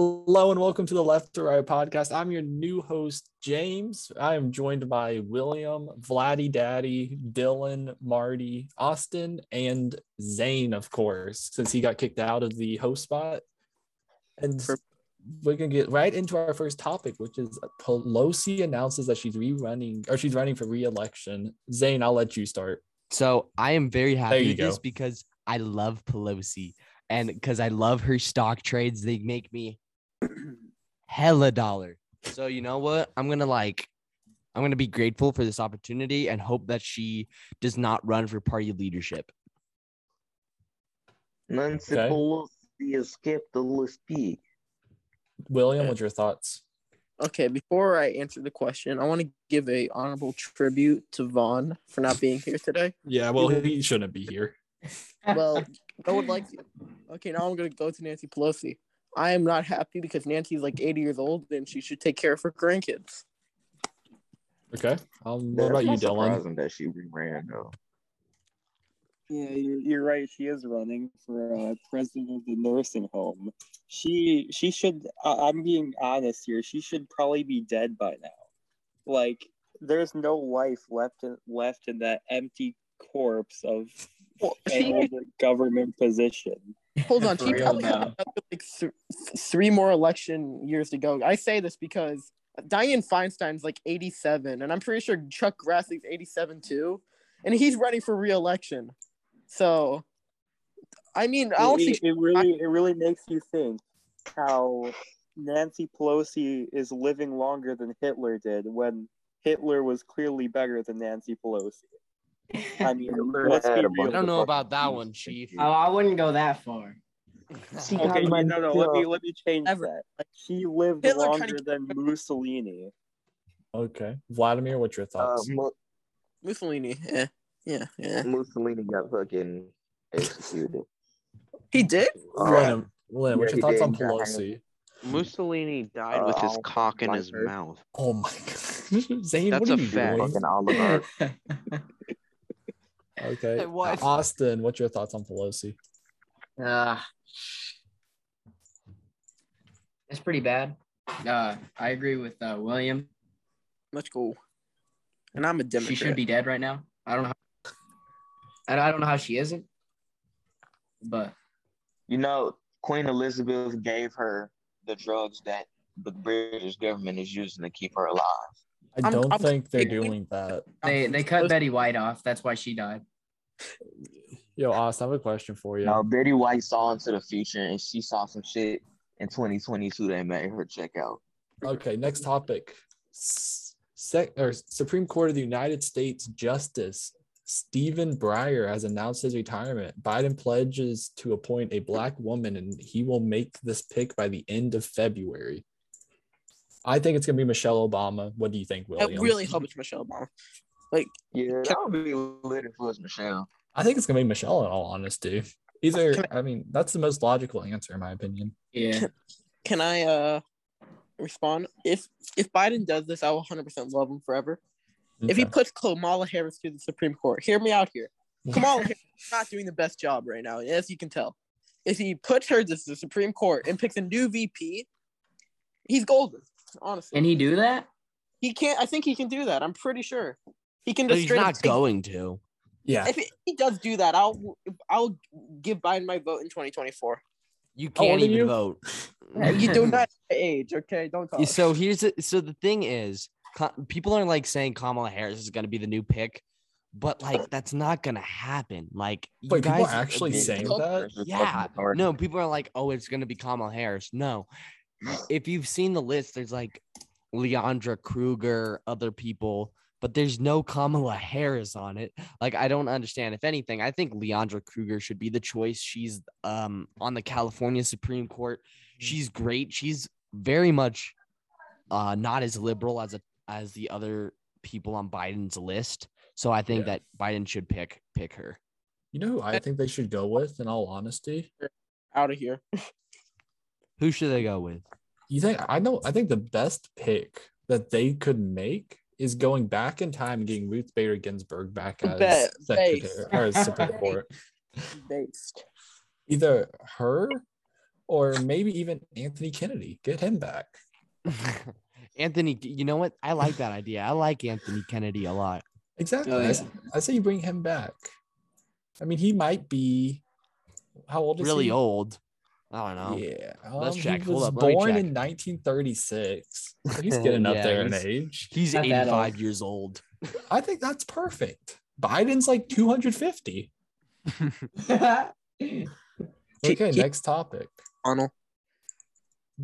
Hello and welcome to the Left to Right podcast. I'm your new host, James. I am joined by William, Vladdy Daddy, Dylan, Marty, Austin, and Zane, of course, since he got kicked out of the host spot. And we can get right into our first topic, which is Pelosi announces that she's rerunning or she's running for re-election. Zane, I'll let you start. So I am very happy with go. this because I love Pelosi and because I love her stock trades. They make me hella dollar. So you know what? I'm gonna like I'm gonna be grateful for this opportunity and hope that she does not run for party leadership. Nancy Okay. Pelosi escaped the speak. William, what's your thoughts? Okay, before I answer the question, I want to give a honorable tribute to Vaughn for not being here today. Yeah, well, he shouldn't be here. Well, I would like to. Okay, now I'm gonna go to Nancy Pelosi. I am not happy because Nancy's like 80 years old and she should take care of her grandkids. Okay. Um, what about you, Dylan? surprising that she ran though. Yeah, you're, you're right. She is running for uh, president of the nursing home. She she should. I I'm being honest here. She should probably be dead by now. Like, there's no life left in, left in that empty corpse of Well, she, failed government position. Hold on, she probably now. has like th- three more election years to go. I say this because Dianne Feinstein's like 87, and I'm pretty sure Chuck Grassley's 87 too, and he's running for re-election. So, I mean, I don't it, think it really it really makes you think how Nancy Pelosi is living longer than Hitler did when Hitler was clearly better than Nancy Pelosi. I mean, let's be real. I don't know about that one, Chief. Oh, I wouldn't go that far. She Okay, got no, no, let me uh, let me change Ever. that. She lived Hitler longer kinda- than Mussolini. Okay. Vladimir, what's your uh, thoughts? Mu- Mussolini, yeah, yeah, yeah. Mussolini got fucking executed. He did. William, William, what's Yeah, your thoughts on did. Got Pelosi? Mussolini died with Uh, his I'll cock in his her. mouth. Oh my god. Zane, That's what are a you fact. doing? Fucking oligarch. Okay. Hey, what? Austin, what's your thoughts on Pelosi? uh, it's pretty bad. Uh, I agree with uh, William. Let's go. And I'm a Democrat. She should be dead right now. I don't know. How, and I don't know how she isn't. But You know, Queen Elizabeth gave her the drugs that the British government is using to keep her alive. I don't I'm- think they're doing that. they they cut Betty White off. That's why she died. Yo, Austin, I have a question for you. Now, Betty White saw into the future and she saw some shit in 2022 that made her check out. Okay, next topic. S- Sec- or Supreme Court of the United States Justice Stephen Breyer has announced his retirement. Biden pledges to appoint a black woman, and he will make this pick by the end of February. I think it's gonna be Michelle Obama. What do you think, William? I really hope it's Michelle Obama. Like, Yeah, that would be lit if it was Michelle. I think it's gonna be Michelle. In all honesty, either. I mean, that's the most logical answer, in my opinion. Yeah. can I uh respond? If if Biden does this, I will 100% love him forever. If he puts Kamala Harris to the Supreme Court, hear me out here. Kamala Harris is not doing the best job right now, as you can tell. If he puts her to the Supreme Court and picks a new VP, he's golden. Honestly, Can he do that? he can't. I think he can do that. I'm pretty sure he can. Just he's not take- going to. yeah, If he- he does do that, I'll I'll give Biden my vote in 2024. You can't even you? vote. You do not age, okay? Don't talk. So here's the, so the thing is, people are like saying Kamala Harris is going to be the new pick, but like that's not going to happen. Like you Wait, people guys are actually saying that? Yeah, no, people are like, oh, it's gonna be Kamala Harris. No, if you've seen the list, there's like Leondra Kruger, other people, but there's no Kamala Harris on it. Like, I don't understand. If anything, I think Leondra Kruger should be the choice. She's um on the California Supreme Court. She's great. She's very much uh not as liberal as a as the other people on Biden's list. So I think Yeah. that Biden should pick pick her. You know who I think they should go with, in all honesty? out of here. Who should they go with? You think I know? I think the best pick that they could make is going back in time and getting Ruth Bader Ginsburg back as Bet- secretary base. or as Supreme Court. Based. Either her or maybe even Anthony Kennedy. Get him back. Anthony, you know what? I like that idea. I like Anthony Kennedy a lot. Exactly. Oh, yeah. I say you bring him back. I mean, he might be how old is he? Really he? old. I don't know. Yeah. Let's um, check. He Hold was up, born check. in 1936. He's getting up there in age. He's Not 85 old. years old. I think that's perfect. Biden's like 250. Okay, next topic. Arnold.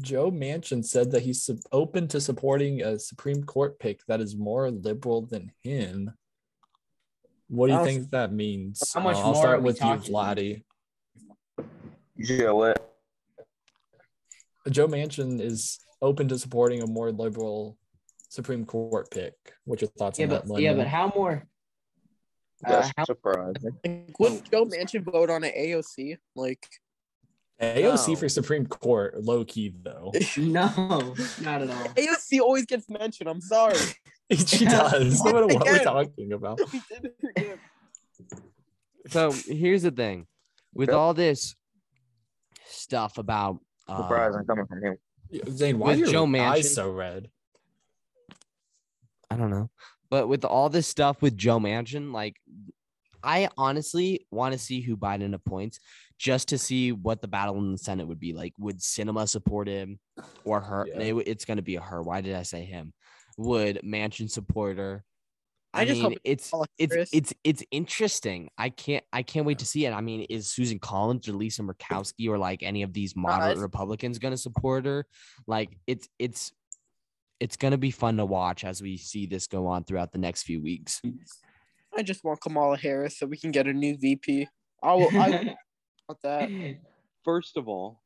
Joe Manchin said that he's open to supporting a Supreme Court pick that is more liberal than him. What do you think that means? How much Uh, I'll more start with you. Vladdy. Yeah, what? Joe Manchin is open to supporting a more liberal Supreme Court pick. What's your thoughts yeah, on but that? yeah, Lyndon? but how more? Uh, That's how, surprising. Like, would Joe Manchin vote on an AOC? Like, AOC No. for Supreme Court, low key though. no, not at all. AOC always gets mentioned. I'm sorry. she does. No matter what we're Again. talking about. He did it again. So here's the thing with Yep. all this stuff about Um, Surprising coming from him. Zane, why are your Joe Manchin- eyes so red? I don't know. But with all this stuff with Joe Manchin, like I honestly want to see who Biden appoints just to see what the battle in the Senate would be like. Would Sinema support him or her? Yeah. It- it's going to be a her. Why did I say him? Would Manchin support her? I, I just mean, hope it's Kamala it's it's it's interesting. I can't I can't wait to see it. I mean, is Susan Collins or Lisa Murkowski or like any of these moderate it's- Republicans going to support her? Like it's it's it's going to be fun to watch as we see this go on throughout the next few weeks. I just want Kamala Harris so we can get a new VP. I will. I want that. First of all,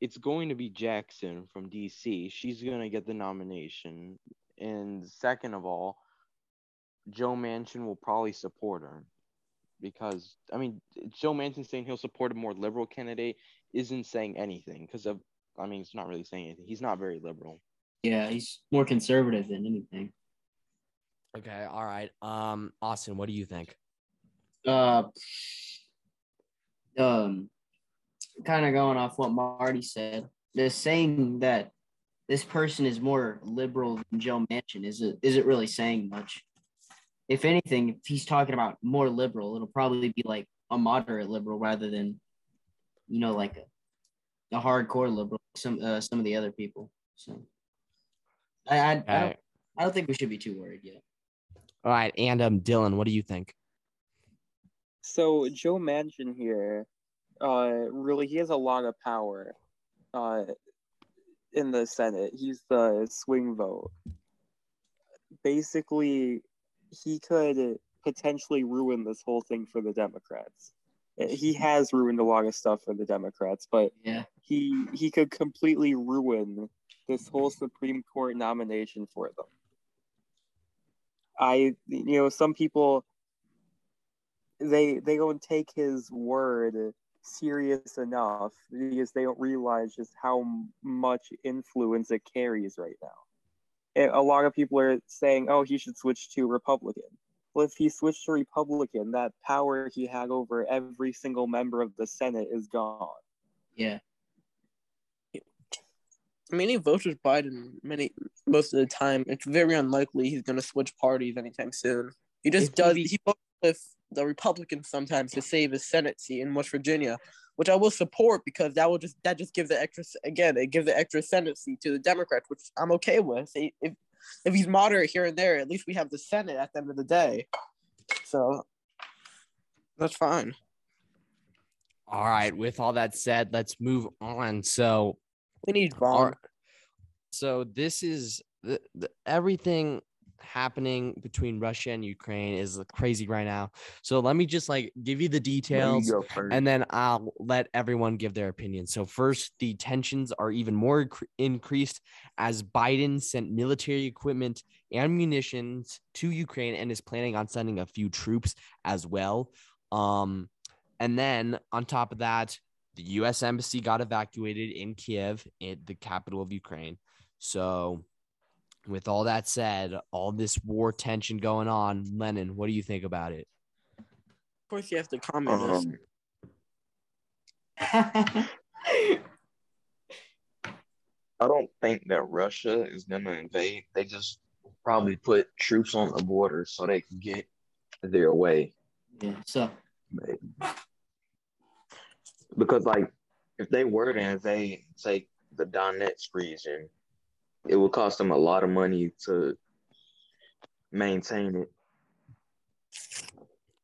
it's going to be Jackson from DC. She's going to get the nomination. And second of all, Joe Manchin will probably support her because I mean, Joe Manchin saying he'll support a more liberal candidate isn't saying anything because of I mean, it's not really saying anything. He's not very liberal. Yeah, he's more conservative than anything. Okay, all right. Um Austin, what do you think? Uh, um, kind of going off what Marty said, the saying that this person is more liberal than Joe Manchin is it is it really saying much? If anything, if he's talking about more liberal, it'll probably be like a moderate liberal rather than, you know, like a, a hardcore liberal. Some uh, some of the other people. So, I I, I, don't, I don't think we should be too worried yet. All right, and um Dylan, what do you think? So Joe Manchin here, uh, really, he has a lot of power, uh, in the Senate. He's the swing vote. Basically, he could potentially ruin this whole thing for the Democrats. Uh, He has ruined a lot of stuff for the Democrats, but Yeah. he he could completely ruin this whole Supreme Court nomination for them. I you know some people they they don't take his word serious enough because they don't realize just how much influence it carries right now. A lot of people are saying, "Oh, he should switch to Republican." Well, if he switched to Republican, that power he had over every single member of the Senate is gone. Yeah. I mean, he votes with Biden many most of the time. It's very unlikely he's going to switch parties anytime soon. He just If does. be- He votes with the Republicans sometimes to save his Senate seat in West Virginia, which I will support because that will just that just gives the extra again it gives the extra seat to the Democrats, which I'm okay with. If if, he's moderate here and there, at least we have the Senate at the end of the day. So that's fine. All right, with all that said, let's move on. So We need Vaughn. So this is the, the, everything happening between Russia and Ukraine is crazy right now. So let me just like give you the There you details and then I'll let everyone give their opinion. So first, the tensions are even more incre- increased as Biden sent military equipment and munitions to Ukraine and is planning on sending a few troops as well. Um, and then on top of that, the U.S. embassy got evacuated in Kiev, in the capital of Ukraine. So, with all that said, all this war tension going on, Lennon, what do you think about it? Of course, you have to comment. this. Um, I don't think that Russia is gonna invade. They just probably put troops on the border so they can get their way. Yeah. So Maybe. Because like if they were to invade, say the Donetsk region, it would cost them a lot of money to maintain it.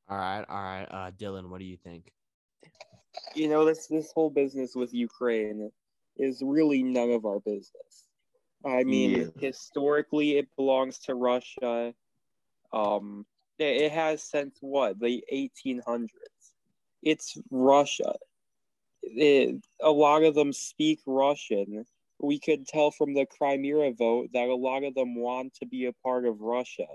All right, all right. Uh, Dylan, what do you think? you know this this whole business with Ukraine is really none of our business. I mean, Yeah. historically, it belongs to Russia. Um, it, it has since what the 1800s. It's Russia. It, a lot of them speak Russian. We could tell from the Crimea vote that a lot of them want to be a part of Russia.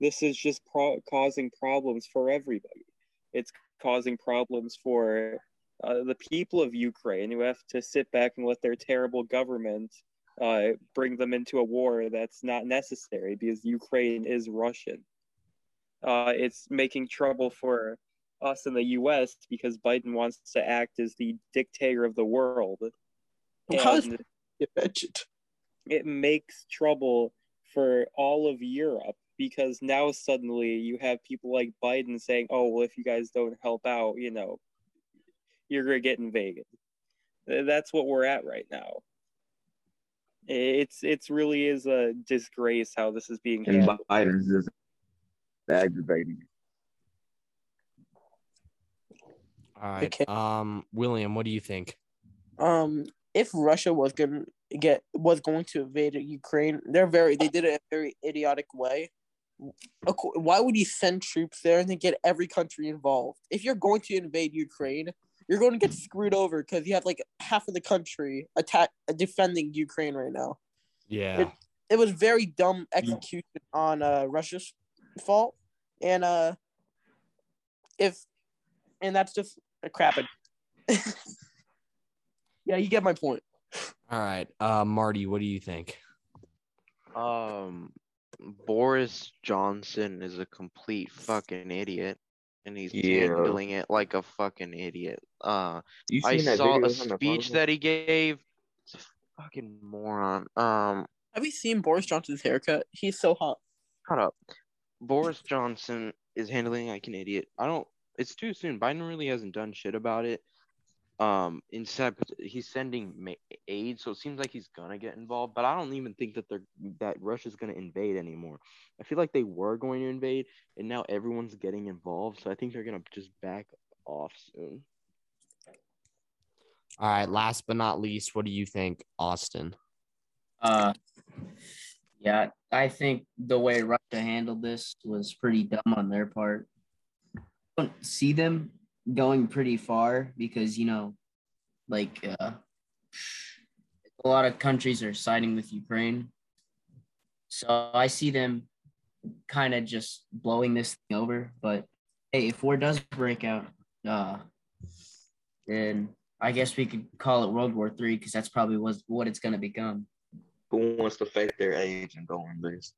This is just pro- causing problems for everybody. It's causing problems for uh, the people of Ukraine who have to sit back and let their terrible government uh, bring them into a war that's not necessary because Ukraine is Russian. Uh, it's making trouble for us in the U.S. because Biden wants to act as the dictator of the world. How is- And Get mentioned. it makes trouble for all of Europe because now suddenly you have people like Biden saying, "Oh, well, if you guys don't help out, you know, you're gonna get invaded." That's what we're at right now. It's it's really is a disgrace how this is being And handled. Biden's just aggravating. it. All right. Okay. Um, William, what do you think? Um, if Russia was going to get was going to invade Ukraine, they're very they did it in a very idiotic way. Why would you send troops there and then get every country involved? If you're going to invade Ukraine, you're going to get screwed over because you have like half of the country attack defending Ukraine right now. Yeah. It was very dumb execution on uh, Russia's fault, and uh, if and that's just a crap. yeah, you get my point. All right. Uh, Marty, what do you think? Um, Boris Johnson is a complete fucking idiot, and he's Yeah. handling it like a fucking idiot. Uh, I saw video a of him in speech that he gave. It's a fucking moron. Um, Have you seen Boris Johnson's haircut? He's so hot. shut up. Boris Johnson is handling like an idiot. I don't. It's too soon. Biden really hasn't done shit about it. Um, except he's sending ma- aid, so it seems like he's gonna get involved. But I don't even think that they're that Russia's gonna invade anymore. I feel like they were going to invade, and now everyone's getting involved. So I think they're gonna just back off soon. All right. Last but not least, what do you think, Austin? Uh, yeah, I think the way Russia handled this was pretty dumb on their part. I don't see them going pretty far because you know, like uh, a lot of countries are siding with Ukraine, so I see them kind of just blowing this thing over. But hey, if war does break out, uh, then I guess we could call it World War Three because that's probably was what it's gonna become. Who wants to fake their age and go on this?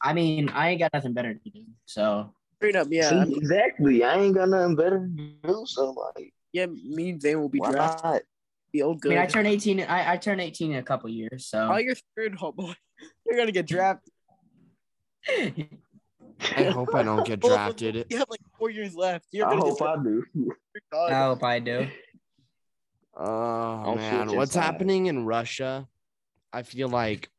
I mean, I ain't got nothing better to do. So Straight up, yeah. See, exactly. I ain't got nothing better to do, so like, yeah, me and Zane will be why drafted. not? Feel I mean, I turn 18. I, I turn 18 in a couple years. So oh, you're screwed, homeboy. You're gonna get drafted. I hope I don't get drafted. You have like four years left. You're I gonna hope get I do. drafted. I hope I do. Oh Don't man, what's happening in Russia? I feel like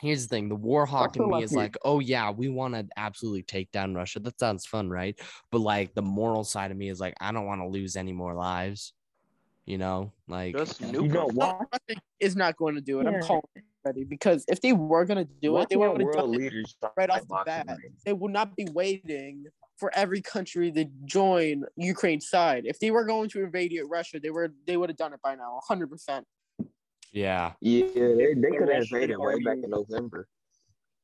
here's the thing: the war hawk in me like is like, oh yeah, we want to absolutely take down Russia. That sounds fun, right? But like the moral side of me is like, I don't want to lose any more lives. You know, like Just You nuke You know him. is not going to do it. I'm calling it already because if they were going to do Why it, they would can't have world it. leaders right off the bat. rings? They would not be waiting for every country to join Ukraine's side. If they were going to invade Russia, they were they would have done it by now, 100. Percent yeah, Yeah, they, they could have Russian invaded way back in November.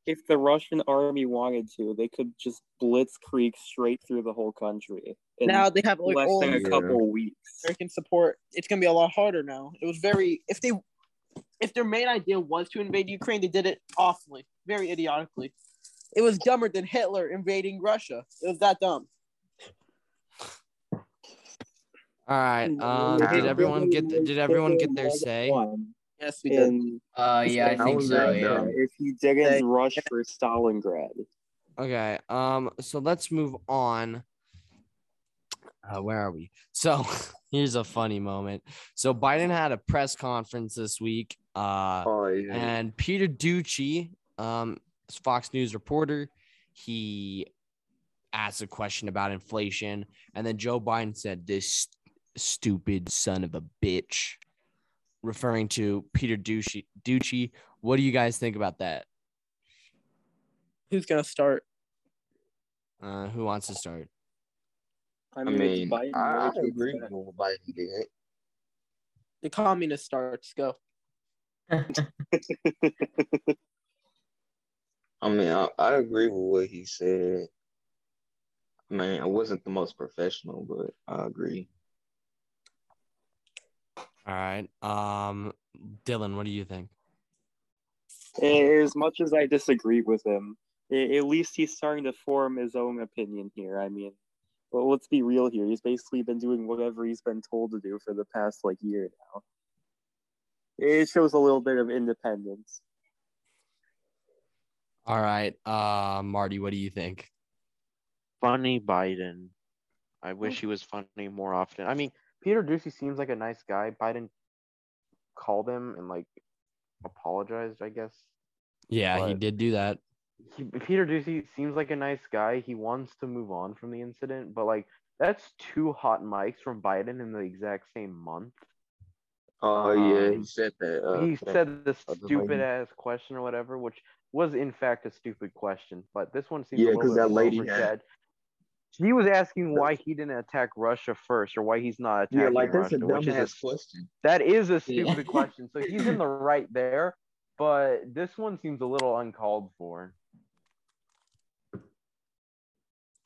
If the Russian army wanted to, they could just blitzkrieg straight through the whole country in Now they have like less all than a couple of weeks. American support. It's gonna be a lot harder now. It was very if they if their main idea was to invade Ukraine, they did it awfully, very idiotically. It was dumber than Hitler invading Russia. It was that dumb. All right. Um, did everyone get the, did everyone get their say? Yes, we did. Uh, yeah, I think so. Yeah. if he didn't rush for Stalingrad. Okay. Um. So let's move on. Uh, where are we? So here's a funny moment. So Biden had a press conference this week. Uh, Oh yeah. and Peter Doocy, um, Fox News reporter, he asked a question about inflation, and then Joe Biden said, "This stupid son of a bitch," referring to Peter Doocy. Doocy, what do you guys think about that? Who's gonna start? Uh, who wants to start? I I mean, it's mean, Biden, I, I what you agree with Biden did. The communist starts. Go. I mean, I, I agree with what he said. I mean, I wasn't the most professional, but I agree. All right. Um, Dylan, what do you think? As much as I disagree with him, at least he's starting to form his own opinion here. I mean, well, let's be real here. He's basically been doing whatever he's been told to do for the past like year now. It shows a little bit of independence. All right. Uh, Marty, what do you think? Funny Biden. I wish he was funny more often. I mean, Peter Doocy seems like a nice guy. Biden called him and like apologized, I guess. Yeah, he did do that. He, Peter Doocy seems like a nice guy. He wants to move on from the incident, but like that's two hot mics from Biden in the exact same month. Oh yeah, he Um, said that. Uh, he that- said the stupid lady. ass question or whatever, which was in fact a stupid question. But this one seems Yeah, a little 'cause bit that lady oversaid. had- He was asking why he didn't attack Russia first, or why he's not attacking yeah, like that's a Russia, which is a dumbass question. that is a Yeah. stupid question. So he's in the right there, but this one seems a little uncalled for.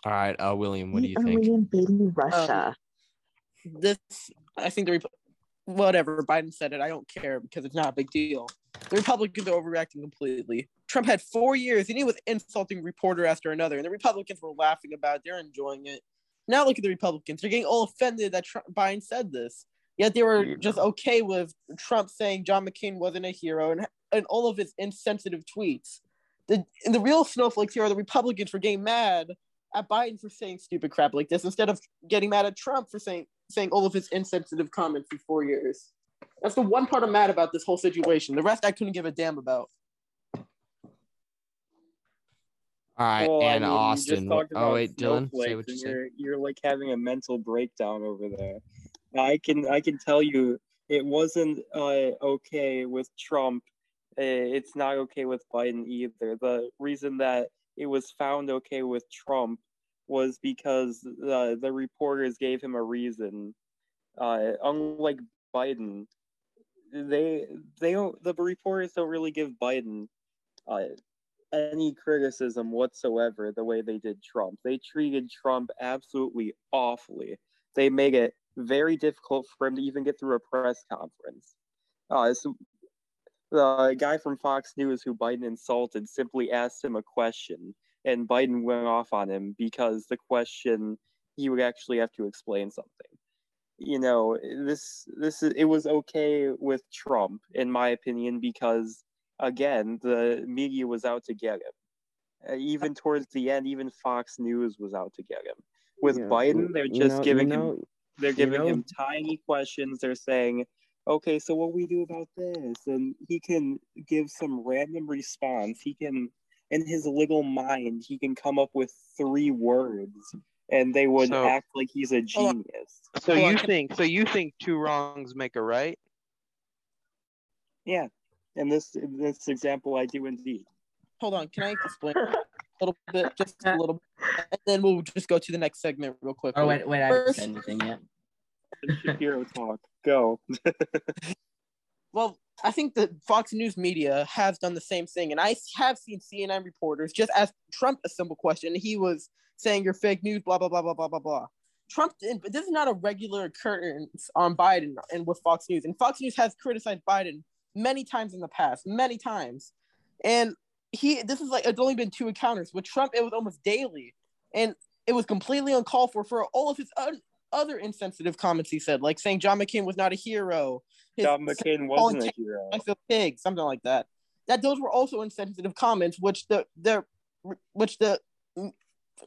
All right. Uh, William, what do you think? invading Russia. This, I think the Rep- whatever Biden said it. I don't care because it's not a big deal. The Republicans are overreacting completely. Trump had four years and he was insulting reporter after another, and the Republicans were laughing about it. They're enjoying it. Now look at the Republicans. They're getting all offended that Trump, Biden said this. Yet they were just okay with Trump saying John McCain wasn't a hero and, and all of his insensitive tweets. The, and the real snowflakes here are the Republicans for getting mad at Biden for saying stupid crap like this instead of getting mad at Trump for saying saying all of his insensitive comments for four years. That's the one part I'm mad about this whole situation. The rest I couldn't give a damn about. All right. Well, I and mean, you just Austin. Oh wait, Dylan, say what you said. You're, you're like having a mental breakdown over there. I can I can tell you it wasn't uh, okay with Trump. Uh, It's not okay with Biden either. The reason that it was found okay with Trump was because the the reporters gave him a reason. Uh, unlike Biden, they they don't the reporters don't really give Biden uh, any criticism whatsoever the way they did Trump. They treated Trump absolutely awfully. They made it very difficult for him to even get through a press conference. Uh, so the guy from Fox News who Biden insulted simply asked him a question, and Biden went off on him because the question he would actually have to explain something. You know, this this is, it was okay with Trump, in my opinion, because again, the media was out to get him. Uh, even towards the end, even Fox News was out to get him. With Yeah, Biden, they're you just know- giving you him know, they're you giving know- him tiny questions. They're saying, "Okay, so what we do about this?" And he can give some random response. He can, in his little mind, he can come up with three words, and they would So- act like he's a genius. So you think so you think two wrongs make a right? Yeah. In this in this example, I do indeed. Hold on, can I explain a little bit, just a little bit, and then we'll just go to the next segment real quick. Oh wait, wait, I haven't said anything yet. Shapiro talk. Go. Well, I think the Fox News media has done the same thing, and I have seen CNN reporters just ask Trump a simple question. and He was saying you're fake news, blah blah blah blah blah blah blah. Trump, didn't- but this is not a regular occurrence on Biden and with Fox News, and Fox News has criticized Biden many times in the past, many times, and he this is like it's only been two encounters with Trump. It was almost daily, and it was completely uncalled for for all of his un, other insensitive comments he said, like saying John McCain was not a hero. His- John McCain wasn't a hero. I feel pig, something like that. That those were also insensitive comments, which the the which the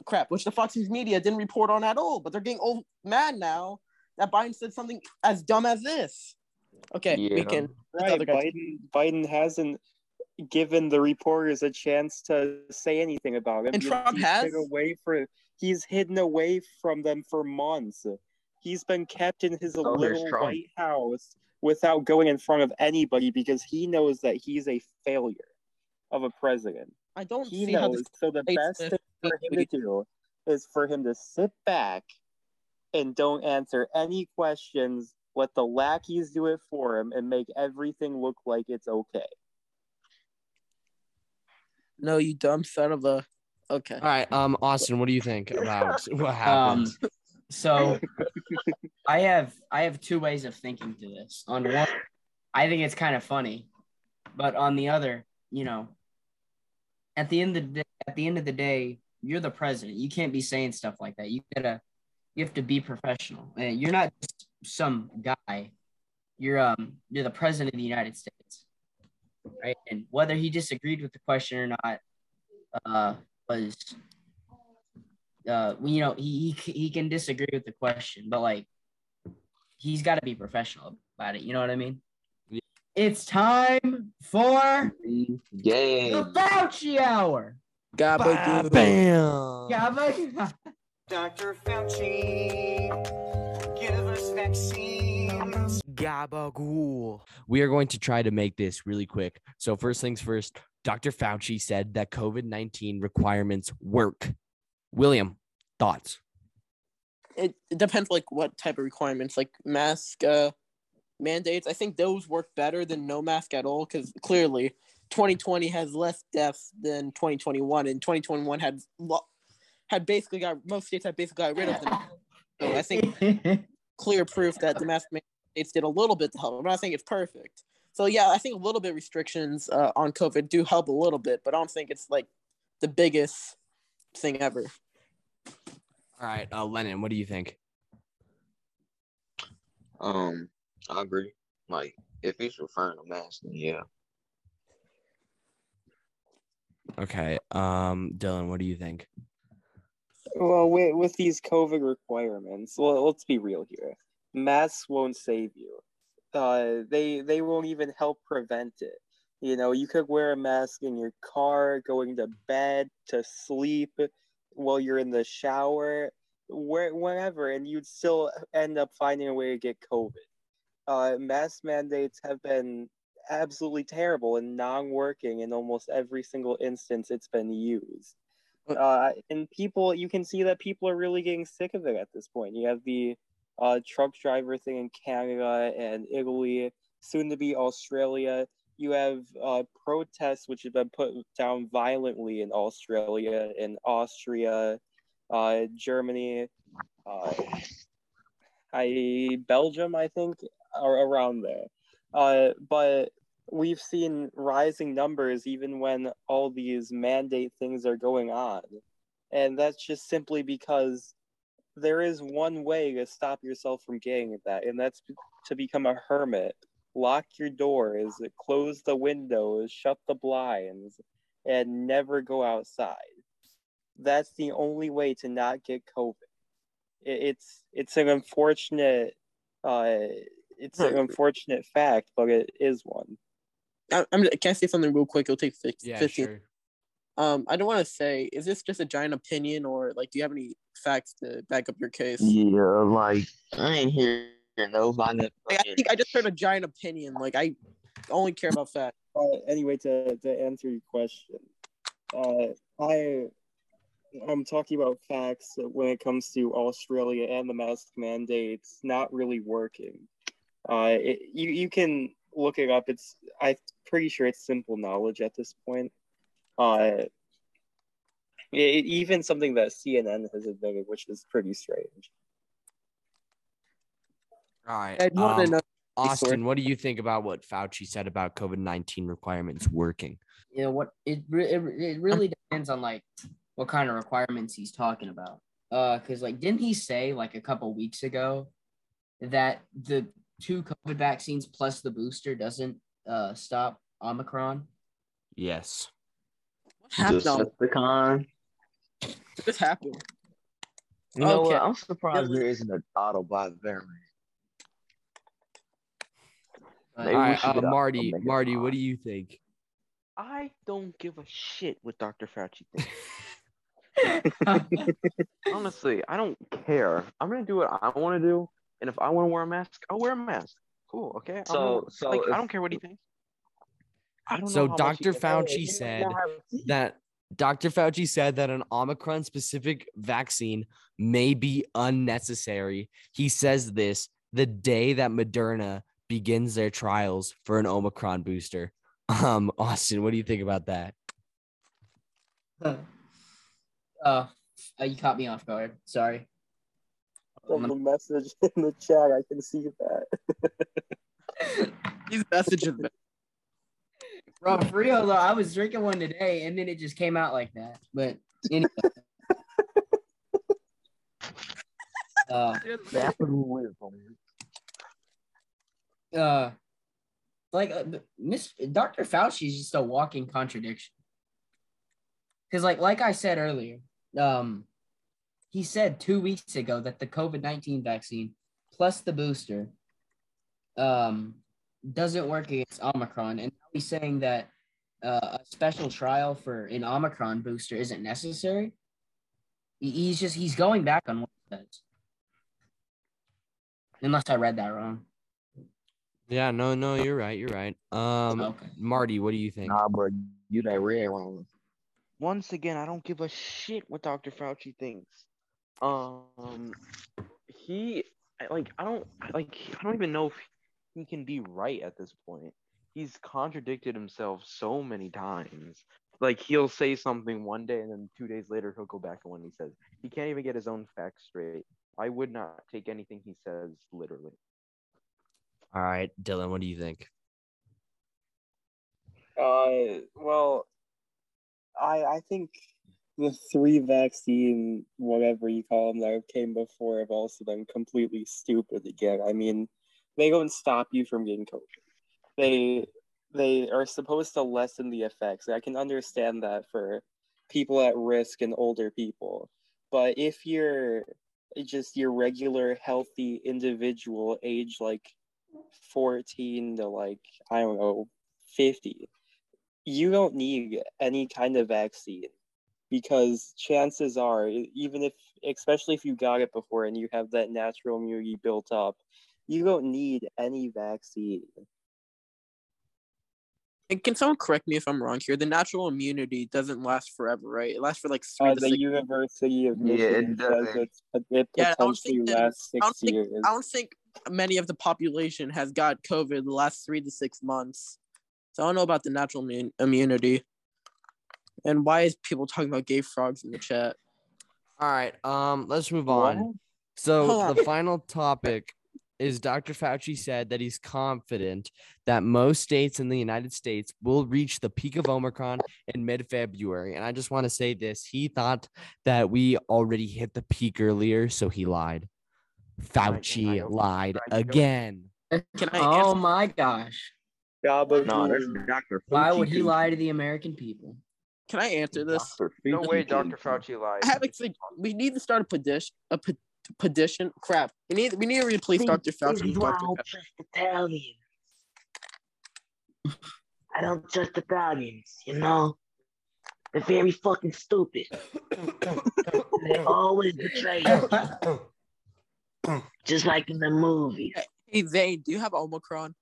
crap, which the Fox News media didn't report on at all. But they're getting old mad now that Biden said something as dumb as this. Okay, we can. Right, Biden Biden hasn't given the reporters a chance to say anything about him. And He's- Trump he's has? away for he's hidden away from them for months. He's been kept in his Oh, little White House without going in front of anybody because he knows that he's a failure of a president. I don't He see how knows. this. So the best thing for him to do is for him to sit back and don't answer any questions. Let the lackeys do it for him and make everything look like it's okay. No, you dumb son of a. Okay. All right, um, Austin, what do you think about what Um, happened? so I have I have two ways of thinking to this. On one, I think it's kind of funny, but on the other, you know, at the end of the day, at the end of the day, you're the president. You can't be saying stuff like that. You gotta, you have to be professional. And you're not just some guy. You're um you're the president of the United States, right? And whether he disagreed with the question or not, uh, was uh, you know, he, he he can disagree with the question, but like, he's got to be professional about it. You know what I mean? Yeah. It's time for the Yeah. Fauci hour. Gabagool. Bam. Gabba- Dr. Fauci, give us vaccines. Gabagool. We are going to try to make this really quick. So, first things first, Dr. Fauci said that COVID 19 requirements work. William, thoughts? it, it depends like what type of requirements like mask uh mandates i think those work better than no mask at all because clearly 2020 has less deaths than 2021 and 2021 had lo- had basically got most states had basically got rid of them so i think clear proof that the mask mandates did a little bit to help i'm not saying it's perfect so yeah i think a little bit restrictions uh, on covid do help a little bit but i don't think it's like the biggest thing ever All right, uh, Lennon, what do you think? Um, I agree. Like, if he's referring to masks, then yeah. Okay, um, Dylan, what do you think? Well, with, with these COVID requirements, well, let's be real here. Masks won't save you. Uh, they they won't even help prevent it. You know, you could wear a mask in your car, going to bed, to sleep, while you're in the shower, where wherever, and you'd still end up finding a way to get COVID. Uh, mask mandates have been absolutely terrible and non-working in almost every single instance it's been used uh, and people you can see that people are really getting sick of it at this point. You have the uh, truck driver thing in canada and italy soon to be australia. You have uh, protests which have been put down violently in australia in austria uh, germany uh, I, belgium i think are around there. Uh, but we've seen rising numbers even when all these mandate things are going on. And that's just simply because there is one way to stop yourself from getting that, and that's to become a hermit. Lock your doors, close the windows, shut the blinds, and never go outside. That's the only way to not get COVID. It's it's an unfortunate uh, it's an unfortunate fact, but it is one. I, I'm, can I say something real quick? It'll take fif- Yeah, 15. sure. Um, I don't want to say, is this just a giant opinion or like, do you have any facts to back up your case? Yeah, like I ain't hearing nobody. Like, I think I just heard a giant opinion. Like, I only care about facts. Uh, anyway, to, to answer your question, uh, I I'm talking about facts when it comes to Australia and the mask mandates not really working. Uh, it, you you can look it up. It's I'm pretty sure it's simple knowledge at this point. Uh, it, even something that CNN has admitted, which is pretty strange. All right. I want to um. Austin, what do you think about what Fauci said about COVID 19 requirements working? you know what it, it it really depends on like what kind of requirements he's talking about Uh, because like, didn't he say like a couple weeks ago that the two COVID vaccines plus the booster doesn't uh stop Omicron? Yes. What happened? No, Decepticon. this happened. You know Okay. what? I'm surprised there isn't an Autobot variant. But- Maybe All we right, should uh, Marty. Marty, what do you think? I don't give a shit what Dr. Fauci thinks. Honestly, I don't care. I'm gonna do what I want to do, and if I want to wear a mask, I'll wear a mask. Cool, okay. I'm So- so like, if- I don't care what he thinks. So know how much he Dr. can- Fauci said that Dr. Fauci said that an Omicron specific vaccine may be unnecessary. He says this the day that Moderna begins their trials for an Omicron booster. Um, Austin, what do you think about that? uh, uh, you caught me off guard. Sorry. From the message in the chat, I can see that. He's messaging me. Bro, for real though, I was drinking one today and then it just came out like that. But anyway. uh, uh, like uh, Miss Dr. Fauci is just a walking contradiction. Because, like, like I said earlier, um, he said two weeks ago that the COVID nineteen vaccine plus the booster, um, doesn't work against Omicron, and now he's saying that uh, a special trial for an Omicron booster isn't necessary. He- He's just he's going back on what he says. Unless I read that wrong. Yeah, no, no, you're right. You're right. Um, Okay. Marty, what do you think? Nah, bro, you that red one. Once again, I don't give a shit what Dr. Fauci thinks. Um, he like I don't like I don't even know if he can be right at this point. He's contradicted himself so many times. Like he'll say something one day and then two days later he'll go back on what he says. He can't even get his own facts straight. I would not take anything he says literally. All right, Dylan, what do you think? Uh, well, I I think the three vaccine, whatever you call them, that came before have also been completely stupid again. I mean, they don't stop you from getting COVID. They they are supposed to lessen the effects. I can understand that for people at risk and older people, but if you're just your regular healthy individual, age like fourteen to like I don't know fifty, you don't need any kind of vaccine because chances are even if especially if you got it before and you have that natural immunity built up you don't need any vaccine And can someone correct me if I'm wrong here? The natural immunity doesn't last forever, right? It lasts for like three uh, to the six. university of Yeah, it says doesn't. it's, it Yeah, I don't potentially think that- lasts I don't think- years I don't think many of the population has got COVID the last three to six months. So I don't know about the natural immun- immunity. And why is people talking about gay frogs in the chat? All right, um, let's move What? on. So Hold on. the final topic is Dr. Fauci said that he's confident that most states in the United States will reach the peak of Omicron in mid-February. And I just want to say this: he thought that we already hit the peak earlier, so he lied. Fauci hope- lied again. Can I Oh my gosh. Gabba No, that's Goose. Dr. Why would he lie to the American people? Can I answer this? No way. Dr. Fauci lied. I have a sug- we need to start a petition. A pe- petition. Crap. We need we need to replace Dr. Fauci. with Dr. Fauci. trust Italians. I don't trust Italians, you know? They're very fucking stupid. they always betray you, just like in the movies. Hey Zane, do you have Omicron?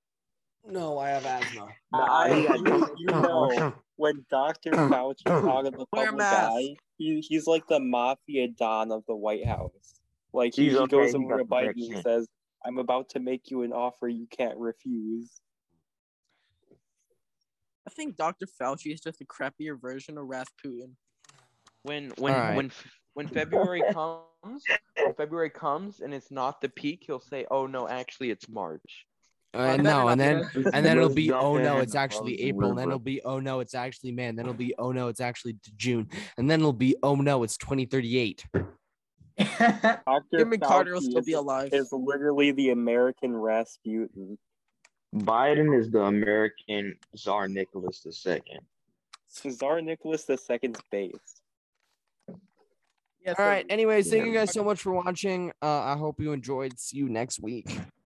No, I have asthma. I, Nah, you oh, know, when Dr. Fauci's out of the Wear public mask. eye, he, he's like the mafia don of the White House. Like he, he okay, goes he over to got Biden protection. and says, "I'm about to make you an offer you can't refuse." I think Dr. Fauci is just a crappier version of Rasputin. when when Alright. when when February comes, when February comes and it's not the peak, he'll say, "Oh no, actually it's March." And no, and then and then it'll be oh no, it's actually April. And then it'll be oh no, it's actually man. Then it'll be oh no, it's actually June. And then it'll be oh no, it's 2038. Dr. Jimmy Carter will still be alive. is literally the American Rasputin. Biden is the American Tsar Nicholas II. Czar Nicholas II's base. Yeah, All right. Anyways, thank you guys so much for watching. Uh, I hope you enjoyed. See you next week.